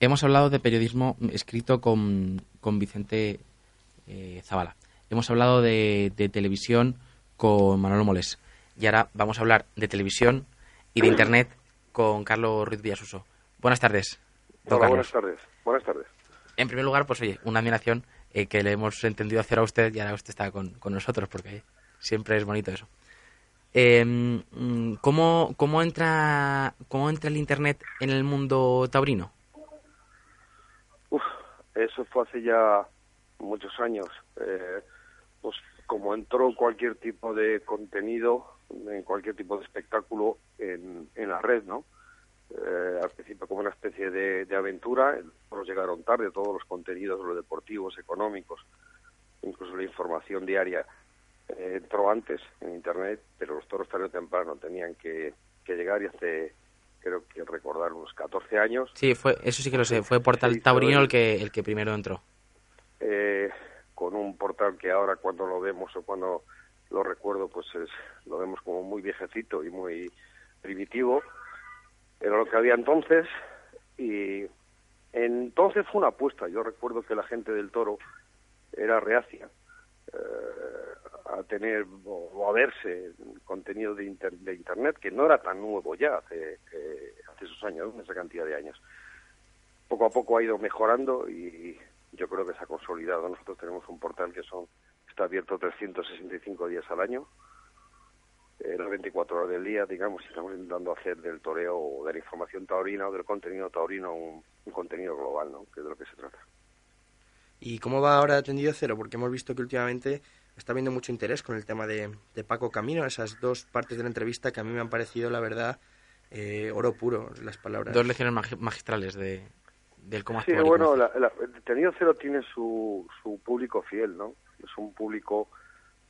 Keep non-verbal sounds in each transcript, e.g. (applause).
Hemos hablado de periodismo escrito con, con Vicente eh, Zavala. Hemos hablado de, de, televisión con Manolo Molés. Y ahora vamos a hablar de televisión y de Internet con Carlos Ruiz Villasuso. Buenas tardes. Hola, buenas tardes. Buenas tardes. En primer lugar, pues oye, una admiración eh, que le hemos entendido hacer a usted y ahora usted está con, con nosotros, porque siempre es bonito eso. Eh, ¿cómo, cómo, entra, ¿Cómo entra el Internet en el mundo taurino? Eso fue hace ya muchos años. Eh, pues como entró cualquier tipo de contenido, en cualquier tipo de espectáculo en, en la red, ¿no? Eh, al principio como una especie de, de aventura, los llegaron tarde, todos los contenidos, los deportivos, económicos, incluso la información diaria, eh, entró antes en Internet, pero los toros tarde o temprano tenían que, que llegar y hace creo que recordar unos 14 años. Sí, fue, eso sí que lo sé, fue Portal Taurino el que, el que primero entró. Eh, con un portal que ahora cuando lo vemos o cuando lo recuerdo, pues es, lo vemos como muy viejecito y muy primitivo. Era lo que había entonces y entonces fue una apuesta. Yo recuerdo que la gente del toro era reacia eh, a tener o, a verse contenido de, inter, de, internet que no era tan nuevo ya hace, eh, hace esos años, esa cantidad de años. Poco a poco ha ido mejorando y yo creo que se ha consolidado. Nosotros tenemos un portal que son está abierto 365 días al año, eh, las 24 horas del día, digamos, y estamos intentando hacer del toreo o de la información taurina o del contenido taurino un, un contenido global, ¿no? que es de lo que se trata. ¿Y cómo va ahora Tendido Cero? Porque hemos visto que últimamente está habiendo mucho interés con el tema de, de Paco Camino, esas dos partes de la entrevista que a mí me han parecido, la verdad, eh, oro puro, las palabras. Dos lecciones mag magistrales de, del cómo Sí, bueno, la, la, Tenido Cero tiene su, su público fiel, ¿no? Es un público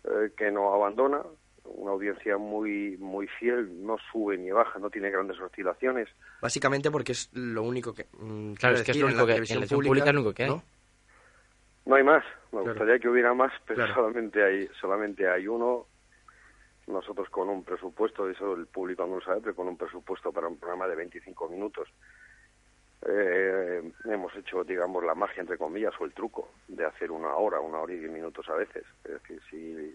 eh, que no abandona, una audiencia muy muy fiel, no sube ni baja, no tiene grandes oscilaciones. Básicamente porque es lo único que... Mm, claro, es que es lo único que, en la pública, pública, lo único que hay. ¿no? No hay más. Me gustaría que hubiera más, pero Claro. solamente hay solamente hay uno. Nosotros con un presupuesto, eso el público no lo sabe, pero con un presupuesto para un programa de 25 minutos eh, hemos hecho, digamos, la magia, entre comillas, o el truco de hacer una hora, una hora y diez minutos a veces. Es decir, si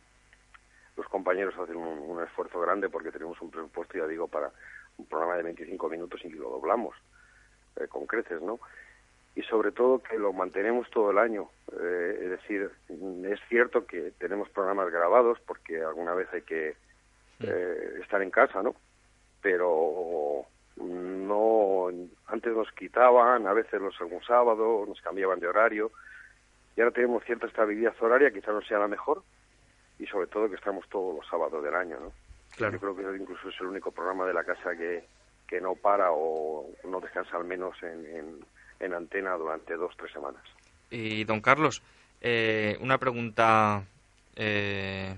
los compañeros hacen un, un esfuerzo grande porque tenemos un presupuesto, ya digo, para un programa de 25 minutos y lo doblamos eh, con creces, ¿no? Y sobre todo que lo mantenemos todo el año. Eh, es decir, es cierto que tenemos programas grabados porque alguna vez hay que eh, estar en casa, ¿no? Pero no, antes nos quitaban, a veces los algún sábado, nos cambiaban de horario y ahora tenemos cierta estabilidad horaria, quizá no sea la mejor y sobre todo que estamos todos los sábados del año, ¿no? Claro. Yo creo que incluso es el único programa de la casa que, que no para o no descansa al menos en, en en antena durante dos tres semanas. Y don Carlos, eh, una pregunta eh,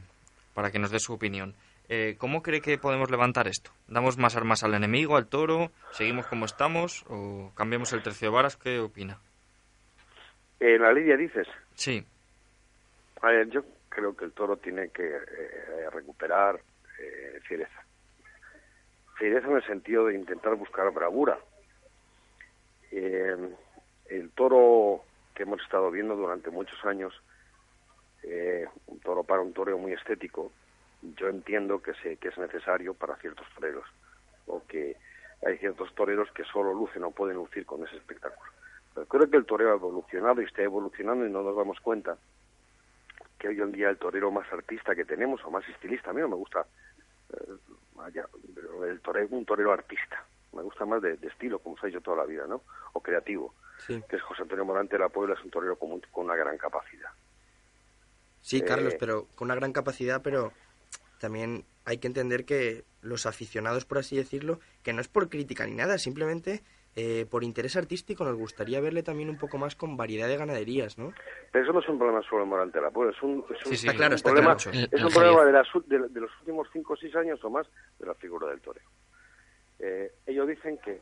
para que nos dé su opinión. Eh, ¿Cómo cree que podemos levantar esto? ¿Damos más armas al enemigo, al toro? ¿Seguimos como estamos? ¿O cambiamos el tercio de varas? ¿Qué opina? ¿En la lidia dices? Sí. A ver, yo creo que el toro tiene que eh, recuperar eh, fiereza. Fiereza en el sentido de intentar buscar bravura, eh, el toro que hemos estado viendo durante muchos años, eh, un toro para un toreo muy estético, yo entiendo que, se, que es necesario para ciertos toreros, o que hay ciertos toreros que solo lucen o pueden lucir con ese espectáculo. Pero creo que el toreo ha evolucionado y está evolucionando y no nos damos cuenta que hoy en día el torero más artista que tenemos, o más estilista, a mí no me gusta eh, el torero, un torero artista, me gusta más de, de, estilo, como se ha hecho toda la vida, ¿no? O creativo. Sí. Que es José Antonio Morante de la Puebla, es un torero con, con una gran capacidad. Sí, Carlos, eh, pero con una gran capacidad, pero también hay que entender que los aficionados, por así decirlo, que no es por crítica ni nada, simplemente eh, por interés artístico nos gustaría verle también un poco más con variedad de ganaderías, ¿no? Pero eso no es un problema solo en Morantela, pues es un, es un, está claro, está problema, claro. es un problema de, las, de, de, los últimos 5 o 6 años o más de la figura del toreo. Eh, ellos dicen que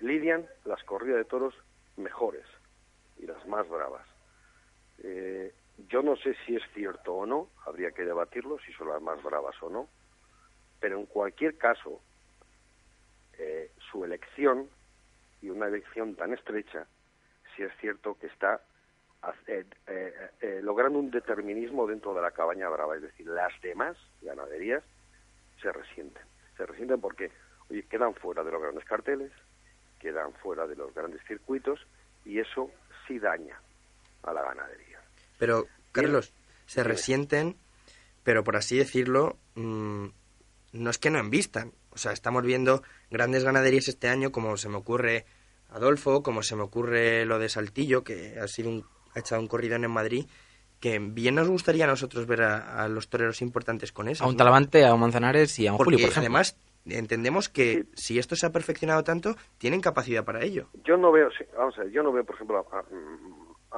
lidian las corridas de toros mejores y las más bravas. Eh, yo no sé si es cierto o no, habría que debatirlo, si son las más bravas o no, pero en cualquier caso, eh, su elección y una elección tan estrecha, si es cierto que está eh, eh, eh, logrando un determinismo dentro de la cabaña brava, es decir, las demás ganaderías se resienten. Se resienten porque oye, quedan fuera de los grandes carteles, quedan fuera de los grandes circuitos y eso sí daña a la ganadería. Pero, Carlos, se resienten, pero por así decirlo, mmm, no es que no envistan. O sea, estamos viendo grandes ganaderías este año, como se me ocurre Adolfo, como se me ocurre lo de Saltillo, que ha sido un, ha echado un corridón en Madrid, que bien nos gustaría a nosotros ver a, a los toreros importantes con eso. A un Talavante, a un Manzanares y a un Porque Julio, por ejemplo. además entendemos que si esto se ha perfeccionado tanto, tienen capacidad para ello. Yo no veo, sí, vamos a ver, yo no veo, por ejemplo, a, a,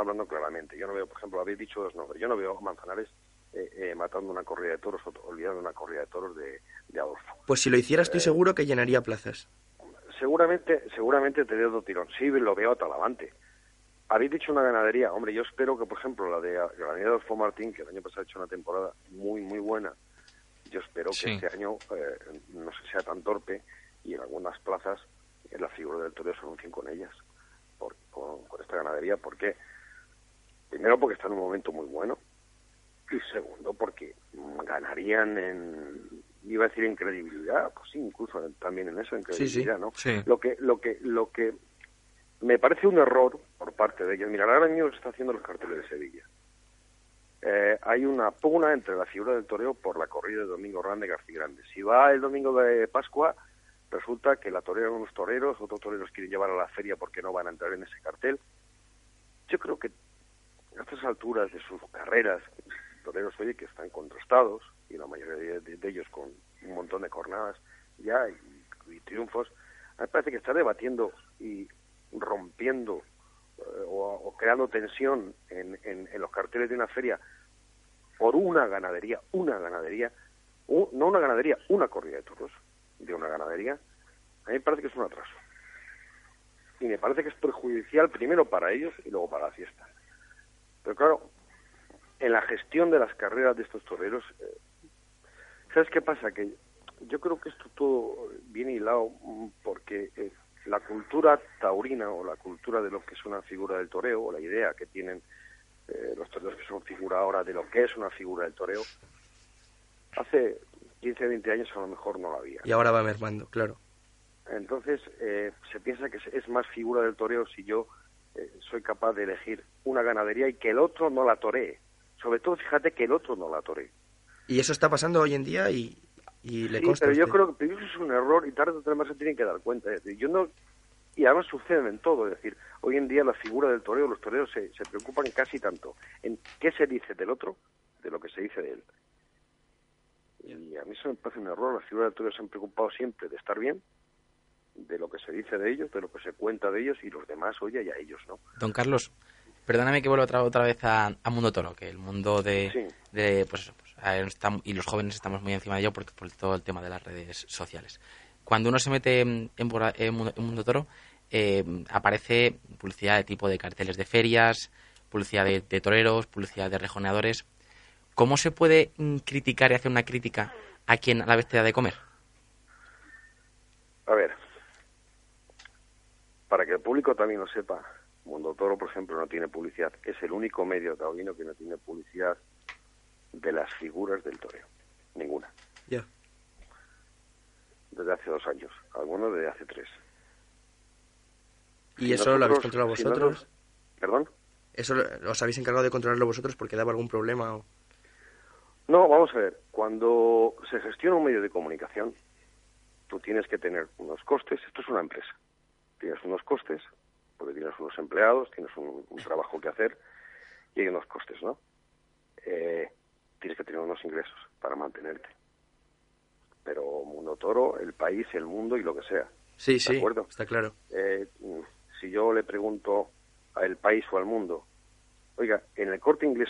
hablando claramente, yo no veo, por ejemplo, habéis dicho dos nombres, yo no veo Manzanares eh, eh, matando una corrida de toros o olvidando una corrida de toros de, de Adolfo. Pues si lo hiciera, estoy Eh, seguro que llenaría plazas. Seguramente, seguramente te dio otro tirón. Sí, lo veo Talavante. Habéis dicho una ganadería. Hombre, yo espero que, por ejemplo, la de la ganadería de Adolfo Martín, que el año pasado ha hecho una temporada muy, muy buena, yo espero Sí. que este año eh, no se sea tan torpe y en algunas plazas en la figura del toreo se anuncien con ellas, por, con, con esta ganadería, porque primero porque está en un momento muy bueno y segundo porque ganarían en iba a decir en credibilidad pues sí incluso también en eso en Sí, sí. credibilidad no Sí. lo que lo que lo que me parece un error por parte de ellos mira ahora mismo lo está haciendo los carteles de Sevilla Eh, hay una pugna entre la figura del toreo por la corrida de Domingo Grande García Grande. Si va el domingo de Pascua resulta que la torean unos toreros otros toreros quieren llevar a la feria porque no van a entrar en ese cartel. Yo creo que a estas alturas de sus carreras, toreros, oye, que están contrastados, y la mayoría de, ellos con un montón de jornadas ya y, y triunfos, a mí me parece que está debatiendo y rompiendo o, creando tensión en, los carteles de una feria por una ganadería, una ganadería, u- no una ganadería, una corrida de toros de una ganadería, a mí me parece que es un atraso. Y me parece que es perjudicial primero para ellos y luego para la fiesta. Pero claro, en la gestión de las carreras de estos toreros, eh, ¿sabes qué pasa? Que yo creo que esto todo viene hilado porque eh, la cultura taurina o la cultura de lo que es una figura del toreo o la idea que tienen eh, los toreros que son figura ahora de lo que es una figura del toreo, hace 15, 20 años a lo mejor no la había. Y ahora va mermando, claro. Entonces, eh, se piensa que es más figura del toreo si yo eh, soy capaz de elegir una ganadería y que el otro no la toree. Sobre todo, fíjate que el otro no la toree. Y eso está pasando hoy en día y, y le Sí, consta pero a yo creo que pero eso es un error y tarde o temprano se tienen que dar cuenta. Es decir, yo no y además suceden en todo, es decir, hoy en día la figura del toreo, los toreros se, se preocupan casi tanto en qué se dice del otro de lo que se dice de él. Y a mí eso me parece un error. Las figuras del toreo se han preocupado siempre de estar bien, de lo que se dice de ellos, de lo que se cuenta de ellos y los demás, oye, y a ellos, ¿no? Don Carlos, perdóname que vuelva otra, otra vez a, a Mundo Toro, que el mundo de, Sí. de, pues eso, pues, y los jóvenes estamos muy encima de ello por, por todo el tema de las redes sociales. Cuando uno se mete en, en Mundo, Toro, eh, aparece publicidad de tipo de carteles de ferias, publicidad de, de toreros, publicidad de rejoneadores. ¿Cómo se puede mm, criticar y hacer una crítica a quien a la vez te da de comer? A ver, para que el público también lo sepa, Mundo Toro, por ejemplo, no tiene publicidad. Es el único medio taurino que no tiene publicidad de las figuras del toreo. Ninguna. Ya. Desde hace dos años. Algunos desde hace tres. ¿Y Si eso lo habéis controlado si vosotros? nosotros- ¿Perdón? ¿Eso lo- os habéis encargado de controlarlo vosotros porque daba algún problema? O... No, vamos a ver. Cuando se gestiona un medio de comunicación, tú tienes que tener unos costes. Esto es una empresa. Tienes unos costes, porque tienes unos empleados, tienes un, un trabajo que hacer y hay unos costes, ¿no? Eh, tienes que tener unos ingresos para mantenerte. Pero Mundo Toro, el país, el mundo y lo que sea, Sí, sí, acuerdo? está claro. Eh, si yo le pregunto al país o al mundo, oiga, en el corte inglés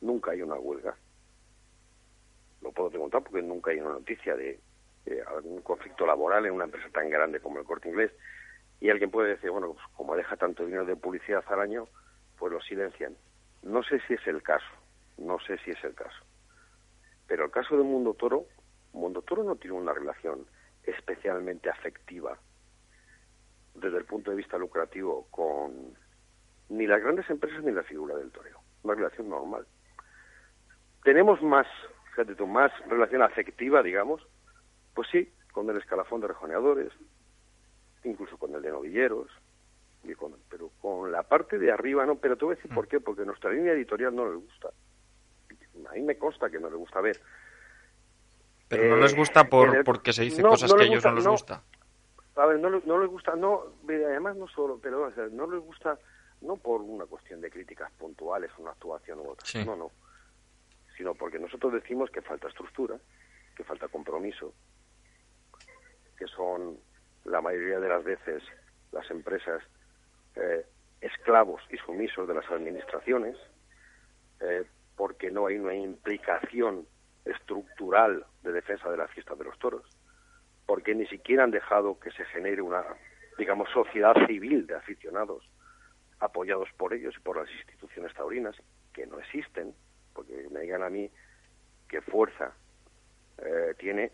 nunca hay una huelga. Lo puedo preguntar porque nunca hay una noticia de un conflicto laboral en una empresa tan grande como el corte inglés. Y alguien puede decir, bueno, pues como deja tanto dinero de publicidad al año, pues lo silencian. No sé si es el caso, no sé si es el caso. Pero el caso de Mundo Toro, Mundo Toro no tiene una relación especialmente afectiva desde el punto de vista lucrativo con ni las grandes empresas ni la figura del toreo. Una relación normal. Tenemos más, fíjate tú, más relación afectiva, digamos, pues sí, con el escalafón de rejoneadores, incluso con el de novilleros, pero con la parte de arriba no. Pero te voy a decir por mm. qué, porque nuestra línea editorial no les gusta. A mí me consta que no les gusta ver. Pero no les gusta por, porque se dicen cosas que a ellos no les gusta. A ver, no, no les gusta, no, además no solo, pero no les gusta no por una cuestión de críticas puntuales, una actuación u otra, no, no, sino porque nosotros decimos que falta estructura, que falta compromiso, que son la mayoría de las veces las empresas eh, esclavos y sumisos de las administraciones, eh, porque no hay una implicación estructural de defensa de la fiesta de los toros, porque ni siquiera han dejado que se genere una, digamos, sociedad civil de aficionados apoyados por ellos y por las instituciones taurinas, que no existen, porque me digan a mí qué fuerza eh, tiene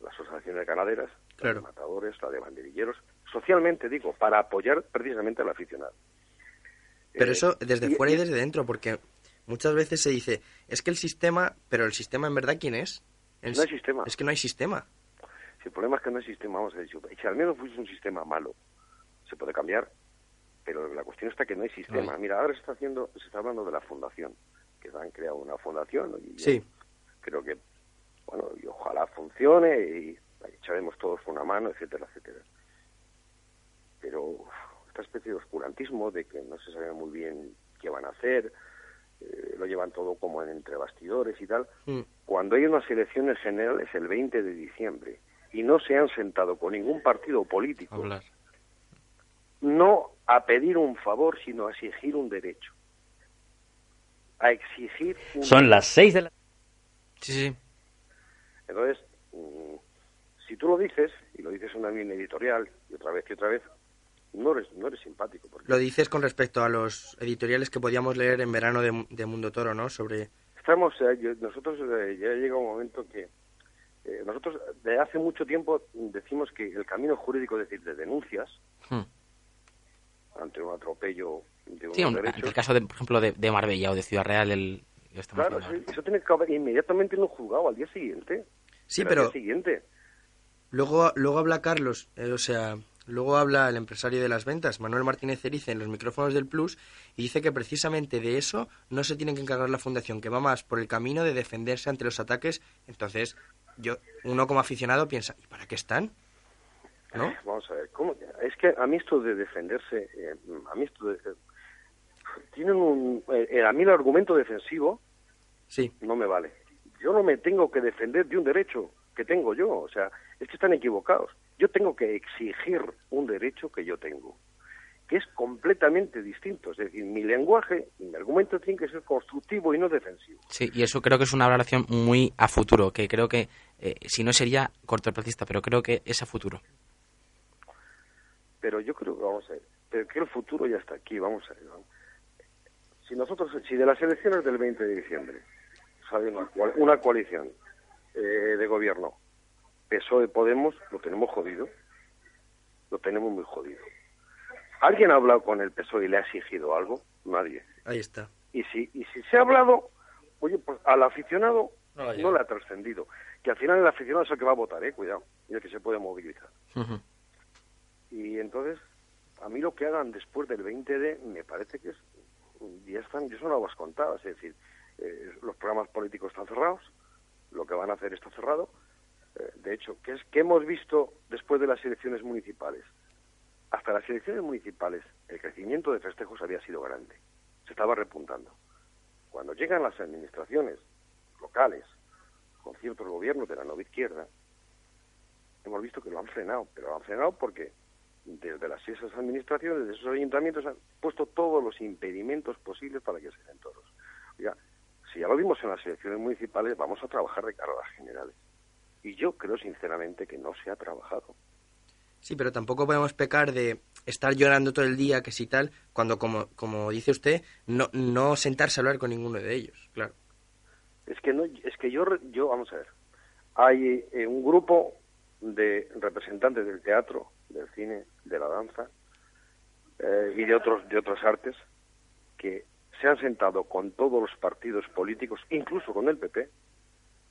las asociaciones ganaderas, la de matadores, la de banderilleros, socialmente digo, para apoyar precisamente al aficionado. Pero eh, eso desde fuera y, desde dentro, porque muchas veces se dice, es que el sistema, pero el sistema en verdad, ¿quién es? no hay sistema. Es que no hay sistema. Si el problema es que no hay sistema, vamos a decir, si al menos fuese un sistema malo, se puede cambiar, pero la cuestión está que no hay sistema. Mira, ahora se está haciendo, se está hablando de la fundación, que han creado una fundación y sí. creo que, bueno, y ojalá funcione y echaremos todos una mano, etcétera, etcétera pero esta especie de oscurantismo de que no se sabe muy bien qué van a hacer, eh, lo llevan todo como en entre bastidores y tal, mm. cuando hay unas elecciones generales el 20 de diciembre y no se han sentado con ningún partido político, no a pedir un favor, sino a exigir un derecho. A exigir Son las seis de la... Sí, sí. Entonces, mm, si tú lo dices, y lo dices en una línea editorial, y otra vez y otra vez, no eres, no eres simpático. Lo dices con respecto a los editoriales que podíamos leer en verano de, Mundo Toro, ¿no? Sobre... Estamos, eh, nosotros eh, ya llega un momento que eh, nosotros de hace mucho tiempo decimos que el camino jurídico, es decir, de denuncias hmm. ante un atropello de un sí, el caso, de, por ejemplo, de, Marbella o de Ciudad Real, el, claro, eso, tiene que haber inmediatamente en un juzgado al día siguiente. Sí, pero... siguiente. Luego, luego habla Carlos, o sea, Luego habla el empresario de las ventas, Manuel Martínez Erice, en los micrófonos del Plus, y dice que precisamente de eso no se tiene que encargar la fundación, que va más por el camino de defenderse ante los ataques. Entonces, yo, uno como aficionado piensa, ¿y para qué están? ¿No? Vamos a ver, ¿cómo? es que a mí esto de defenderse, eh, a mí esto de, eh, tienen un, eh, a mí el argumento defensivo sí. no me vale. Yo no me tengo que defender de un derecho que tengo yo, o sea, es que están equivocados. Yo tengo que exigir un derecho que yo tengo, que es completamente distinto. Es decir, mi lenguaje, mi argumento tiene que ser constructivo y no defensivo. Sí, y eso creo que es una valoración muy a futuro, que creo que, eh, si no sería cortoplacista, pero creo que es a futuro. Pero yo creo que, vamos a ver, pero que el futuro ya está aquí, vamos a ver. Si nosotros, si de las elecciones del 20 de diciembre sale una, una coalición eh, de gobierno PSOE Podemos lo tenemos jodido. Lo tenemos muy jodido. ¿Alguien ha hablado con el PSOE y le ha exigido algo? Nadie. Ahí está. Y si, y si se ha hablado, oye, pues al aficionado no, le ha trascendido. Que al final el aficionado es el que va a votar, eh, cuidado, y el que se puede movilizar. Y entonces, a mí lo que hagan después del 20D me parece que es, ya están, ya son aguas contadas, es decir, eh, los programas políticos están cerrados, lo que van a hacer está cerrado, de hecho, ¿qué, es, ¿qué hemos visto después de las elecciones municipales? Hasta las elecciones municipales el crecimiento de festejos había sido grande, se estaba repuntando. Cuando llegan las administraciones locales con ciertos gobiernos de la nueva izquierda, hemos visto que lo han frenado, pero lo han frenado porque desde las esas administraciones, desde esos ayuntamientos han puesto todos los impedimentos posibles para que se den toros. Oiga, si ya lo vimos en las elecciones municipales, vamos a trabajar de cara a las generales. Y yo creo sinceramente que no se ha trabajado. Sí, pero tampoco podemos pecar de estar llorando todo el día, que si tal, cuando, como, como dice usted, no, no sentarse a hablar con ninguno de ellos, claro. Es que, no, es que yo, yo, vamos a ver, hay eh, un grupo de representantes del teatro, del cine, de la danza eh, y de otros de otras artes que se han sentado con todos los partidos políticos, incluso con el PP,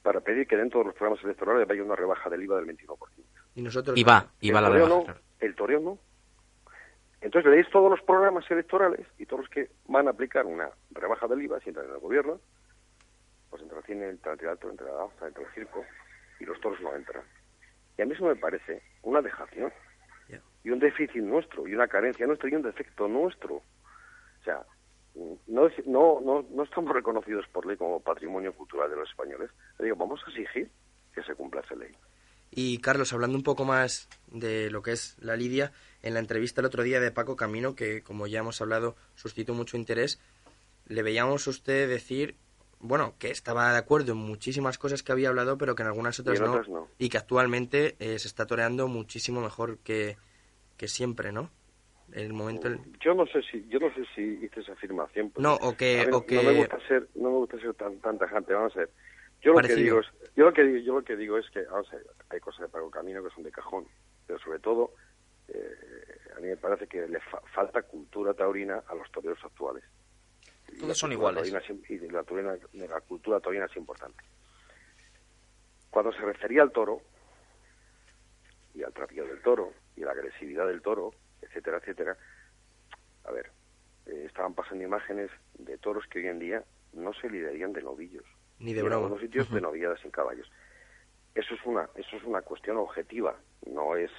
para pedir que dentro de los programas electorales vaya una rebaja del IVA del 21%. Y nosotros Y va, y va el la toreo rebaja. no, el toreo no. Entonces leéis todos los programas electorales y todos los que van a aplicar una rebaja del IVA, si entran en el gobierno, pues entra el cine, entra el teatro, entra la danza, entra el circo, y los toros no entran. Y a mí eso me parece una dejación y un déficit nuestro, y una carencia nuestra y un defecto nuestro. O sea, no, es- no, no, no estamos reconocidos por ley como patrimonio cultural de los españoles. Le digo, vamos a exigir que se cumpla esa ley. Y Carlos, hablando un poco más de lo que es la Lidia, en la entrevista el otro día de Paco Camino, que como ya hemos hablado suscitó mucho interés, le veíamos a usted decir, bueno, que estaba de acuerdo en muchísimas cosas que había hablado, pero que en algunas otras, en no, otras no. y que actualmente eh, se está toreando muchísimo mejor que, que siempre, ¿no? El momento... el- Yo no sé si yo no sé si hice esa afirmación. porque No, o que- o que- no me gusta ser no me gusta ser tan tan tajante. Vamos a ver. Yo lo que digo es yo lo que digo, yo lo que digo es que vamos a ver, hay cosas de Pago Camino que son de cajón, pero sobre todo eh, a mí me parece que le fa- falta cultura taurina a los toreros actuales. Y Todos la son cultura iguales. taurina es im- y la, taurina- la cultura taurina es importante. Cuando se refería al toro y al trapillo del toro y a la agresividad del toro, etcétera, etcétera, a ver, eh, estaban pasando imágenes de toros que hoy en día no se lidiarían de novillos. Ni de Y en broma. algunos sitios de novilladas sin caballos. Eso es una eso es una cuestión objetiva, no es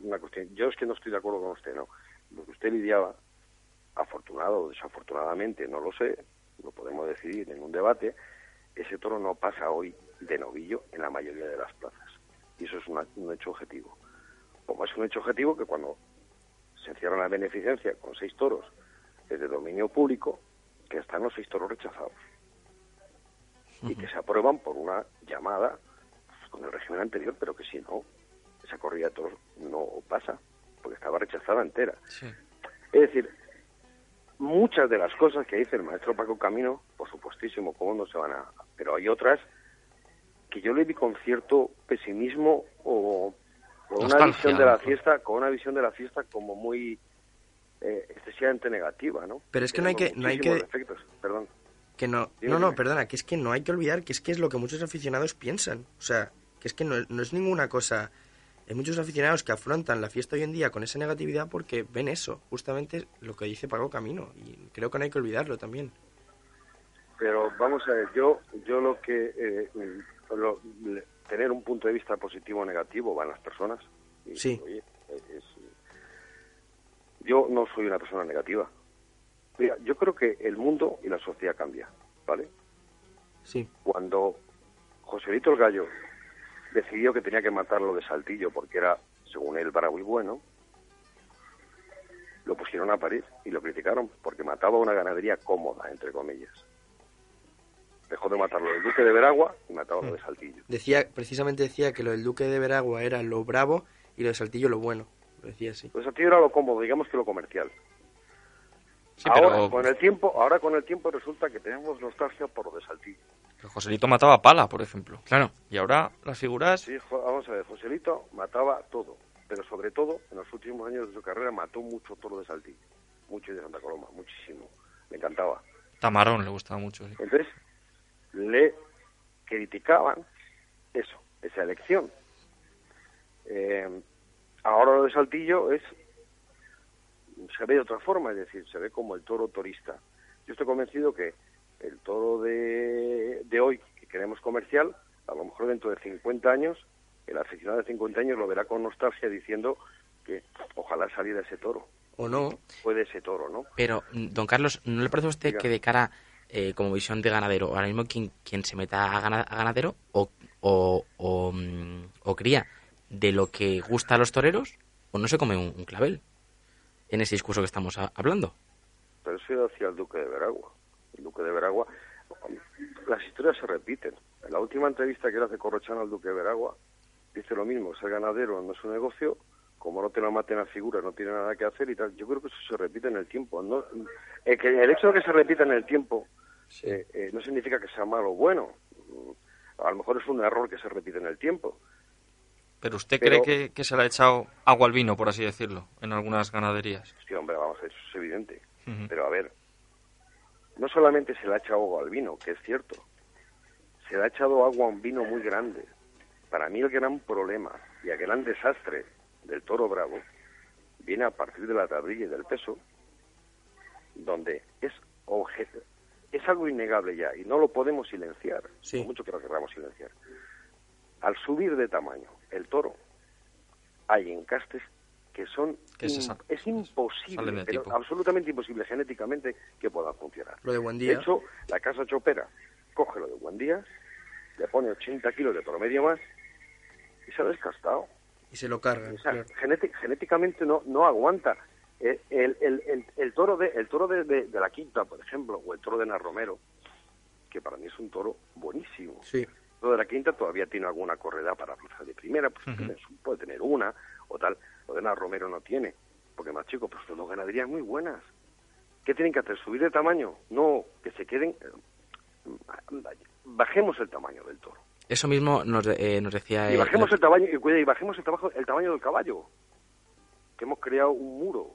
una cuestión. Yo es que no estoy de acuerdo con usted, no. Lo que usted lidiaba, afortunado o desafortunadamente, no lo sé, lo podemos decidir en un debate. Ese toro no pasa hoy de novillo en la mayoría de las plazas. Y eso es una- un hecho objetivo. Como es un hecho objetivo que cuando se encierra la beneficencia con seis toros es de dominio público, que están los seis toros rechazados y que se aprueban por una llamada pues, con el régimen anterior, pero que si no, esa corrida de toros no pasa, porque estaba rechazada entera. Sí. Es decir, muchas de las cosas que dice el maestro Paco Camino, por supuestísimo, cómo no se van a... Pero hay otras que yo le vi con cierto pesimismo o con una visión de la fiesta, con una visión de la fiesta como muy eh, excesivamente negativa, ¿no? Pero es que no hay que- no hay que- defectos, perdón. Que no, no, no, perdona, que es que no hay que olvidar que es que es lo que muchos aficionados piensan. O sea, que es que no, no es ninguna cosa. Hay muchos aficionados que afrontan la fiesta hoy en día con esa negatividad porque ven eso, justamente lo que dice Pago Camino. Y creo que no hay que olvidarlo también. Pero vamos a ver, yo, yo lo que eh, lo- tener un punto de vista positivo o negativo van las personas. Y, Sí. oye, es- yo no soy una persona negativa. Mira, yo creo que el mundo y la sociedad cambia, ¿vale? Sí, Cuando Joselito el Gallo decidió que tenía que matarlo de Saltillo porque era, según él, bravo y bueno, lo pusieron a parir y lo criticaron porque mataba una ganadería cómoda, entre comillas. Dejó de matarlo el duque de Veragua y mataba lo de Saltillo. decía, precisamente decía que lo del Duque de Veragua era lo bravo y lo de Saltillo lo bueno. Lo decía así. Lo de Saltillo era lo cómodo, digamos que lo comercial. Sí, ahora, pero con el tiempo, ahora con el tiempo resulta que tenemos nostalgia por lo de Saltillo. que Joselito mataba a pala, por ejemplo. Claro. Y ahora las figuras... Sí, vamos a ver, Joselito mataba todo, pero sobre todo en los últimos años de su carrera mató mucho toro de Saltillo, mucho de Santa Coloma, muchísimo. Le encantaba. Tamarón le gustaba mucho. sí. Entonces, le criticaban eso, esa elección. Eh, ahora lo de Saltillo es se ve de otra forma, es decir, se ve como el toro torista. Yo estoy convencido que el toro de, de hoy, que queremos comercial, a lo mejor dentro de 50 años, el aficionado de 50 años lo verá con nostalgia diciendo que ojalá saliera ese toro, O no, puede ese toro, ¿no? Pero, don Carlos, ¿no le parece a usted Diga. que de cara, eh, como visión de ganadero, ahora mismo quien, quien se meta a, gana- a ganadero o, o, o, mm, o cría, de lo que gusta a los toreros o no se come un, clavel en ese discurso que estamos hablando. Pero eso decía el duque de Veragua. El duque de Veragua, las historias se repiten. En la última entrevista que le hace Corrochano al duque de Veragua, dice lo mismo, ser ganadero no es un negocio, como no te lo maten a figura, no tiene nada que hacer y tal. Yo creo que eso se repite en el tiempo. No, el hecho de que se repita en el tiempo eh, eh, no significa que sea malo o bueno. A lo mejor es un error que se repite en el tiempo. Pero usted Pero- cree que, que se le ha echado agua al vino, por así decirlo, en algunas ganaderías. Sí, hombre, vamos, eso es evidente. Pero a ver, no solamente se le ha echado agua al vino, que es cierto, se le ha echado agua a un vino muy grande. Para mí el gran problema y el gran desastre del toro bravo viene a partir de la tablilla y del peso, donde es objeto, es algo innegable ya y no lo podemos silenciar, Sí. por mucho que lo queramos silenciar. Al subir de tamaño el toro, hay encastes que son Que es imposible, de pero absolutamente imposible genéticamente que puedan funcionar. Lo de buen De día. hecho, la casa chopera coge lo de buen día, le pone 80 kilos de promedio más y se ha descastado. y se lo carga. O sea, claro. genéti- genéticamente no, no aguanta. El, el, el, el- el toro, de, el toro de, de- de la quinta, por ejemplo, o el toro de Narromero, que para mí es un toro buenísimo. Sí. Lo de la quinta todavía tiene alguna correda para plaza de primera, pues puede tener una o tal. Lo de Ana Romero no tiene, porque más chico, pues son dos ganaderías muy buenas. ¿Qué tienen que hacer? ¿Subir de tamaño? No, que se queden... eh, Bajemos el tamaño del toro. Eso mismo nos, eh, nos decía... Y eh, bajemos el tamaño, y, y bajemos el, trabajo, el tamaño del caballo. Que hemos creado un muro.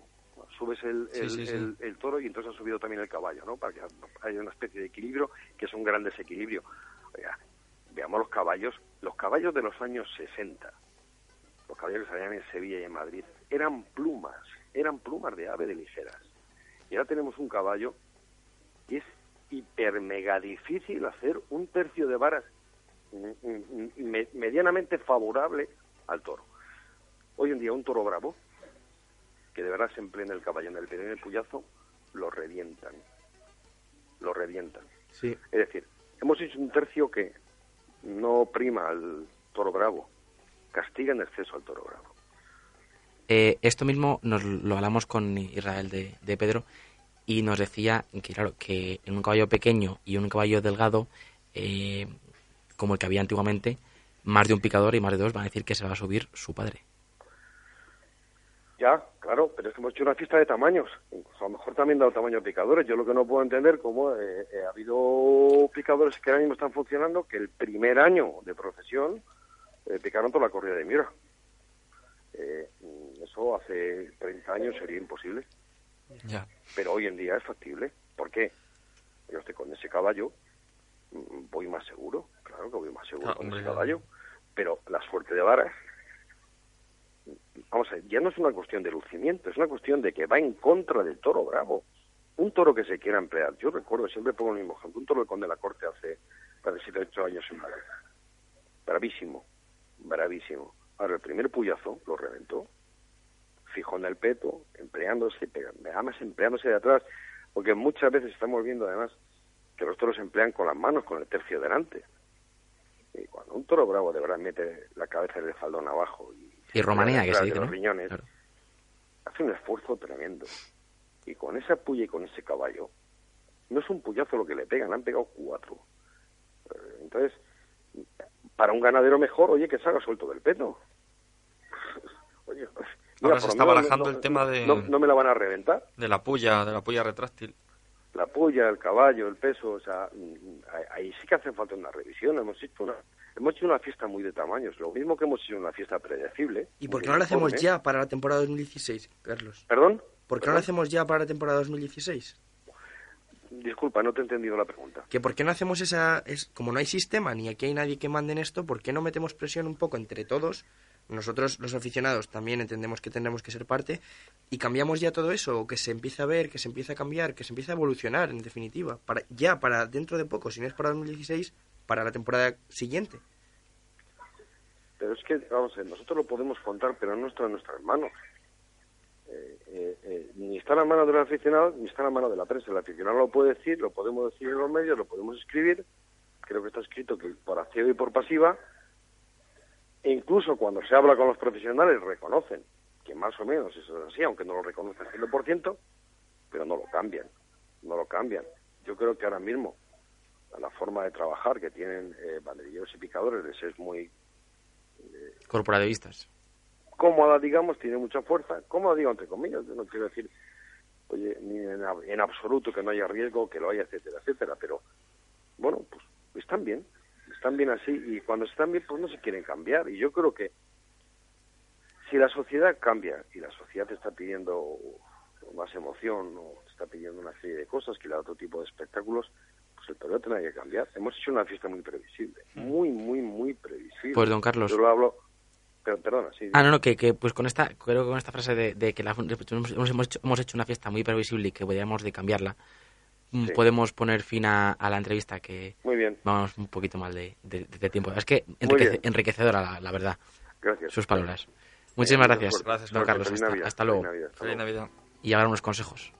Subes el, el, sí, sí. el- el toro y entonces ha subido también el caballo, ¿no? Para que haya una especie de equilibrio, que es un gran desequilibrio. Oiga, veamos los caballos, los caballos de los años 60, los caballos que salían en Sevilla y en Madrid, eran plumas, eran plumas de ave de ligeras. Y ahora tenemos un caballo y es hiper mega difícil hacer un tercio de varas mm, mm, me- medianamente favorable al toro. Hoy en día un toro bravo, que de verdad se emplea en el caballo, en el el puyazo, lo revientan. Lo revientan. Sí. Es decir, hemos hecho un tercio que no prima al toro bravo, castiga en exceso al toro bravo. Eh, esto mismo nos lo hablamos con Israel de, de Pedro y nos decía que, claro, que en un caballo pequeño y un caballo delgado, eh, como el que había antiguamente, más de un picador y más de dos van a decir que se va a subir su padre. Ya, claro, pero es que hemos hecho una fiesta de tamaños. Incluso a lo mejor también dado tamaño a picadores. Yo lo que no puedo entender, como eh, eh, ha habido picadores que ahora mismo están funcionando, que el primer año de profesión eh, picaron toda la corrida de Miura. Eh, eso hace 30 años sería imposible, Ya. pero hoy en día es factible. ¿Por qué? Yo estoy con ese caballo, mm, voy más seguro, claro que voy más seguro Ah, con ese caballo, pero la suerte de varas vamos a ver, ya no es una cuestión de lucimiento, es una cuestión de que va en contra del toro bravo. Un toro que se quiera emplear. Yo recuerdo, siempre pongo el mismo ejemplo, un toro de Conde de la Corte hace, hace 7 8 años en Madrid. Bravísimo, bravísimo. Ahora, el primer puyazo lo reventó, fijó en el peto, empleándose, pega- además empleándose de atrás, porque muchas veces estamos viendo además que los toros se emplean con las manos, con el tercio delante. Y cuando un toro bravo de verdad mete la cabeza del faldón abajo y, Y romanea, que se dice, los ¿no? riñones, Claro. hace un esfuerzo tremendo. Y con esa puya y con ese caballo, no es un puyazo lo que le pegan, le han pegado cuatro. Eh, Entonces, para un ganadero mejor, oye, que salga suelto del peto. (laughs) Oye, Ahora se está barajando no- el tema de- No, no me la van a reventar. De la puya, de la puya retráctil. La puya, el caballo, el peso, o sea, mm, ahí- ahí sí que hace falta una revisión. Hemos hecho una, hemos hecho una fiesta muy de tamaños, lo mismo que hemos hecho una fiesta predecible. ¿Y por qué no lo hacemos ya para la temporada 2016, Carlos? ¿Perdón? ¿Por qué no lo ¿Perdón? hacemos ya para la temporada 2016? Disculpa, no te he entendido la pregunta. Que por qué no hacemos esa... Es, como no hay sistema ni aquí hay nadie que mande en esto, ¿por qué no metemos presión un poco entre todos? Nosotros, los aficionados, también entendemos que tendremos que ser parte y cambiamos ya todo eso, o que se empiece a ver, que se empiece a cambiar, que se empiece a evolucionar, en definitiva. Para, ya para dentro de poco, si no es para 2016, para la temporada siguiente. Pero es que, vamos a ver, nosotros lo podemos contar, pero no está en nuestras manos. Eh, eh, eh, ni está en la mano del aficionado, ni está en la mano de la prensa. El aficionado lo puede decir, lo podemos decir en los medios, lo podemos escribir. Creo que está escrito que por activa y por pasiva. E incluso cuando se habla con los profesionales reconocen que más o menos eso es así, aunque no lo reconocen al 100%, pero no lo cambian, no lo cambian. Yo creo que ahora mismo la forma de trabajar que tienen eh, banderilleros y picadores es muy... Eh, Corporativistas. Cómoda, digamos, tiene mucha fuerza. Cómoda, digo, entre comillas, yo no quiero decir, oye, ni en, en absoluto que no haya riesgo, que lo haya, etcétera, etcétera, pero bueno, pues están bien, están bien así y cuando están bien pues no se quieren cambiar y yo creo que si la sociedad cambia y la sociedad te está pidiendo más emoción o te está pidiendo una serie de cosas que le da otro tipo de espectáculos, el toreo tendrá que cambiar. Hemos hecho una fiesta muy previsible, mm. muy, muy, muy previsible. Pues don Carlos. Yo lo hablo, pero, perdona, sí. Ah, no, no, que, que pues con esta, creo que con esta frase de, que la, hemos, hecho, hemos hecho una fiesta muy previsible y que podríamos de cambiarla, mm, podemos poner fin a, la entrevista que Muy bien. vamos un poquito mal de, tiempo. Es que enriquecedora, la, verdad. Gracias. Sus palabras. Muchísimas gracias, gracias don Carlos. Hasta, luego. Feliz Navidad. Y ahora unos consejos.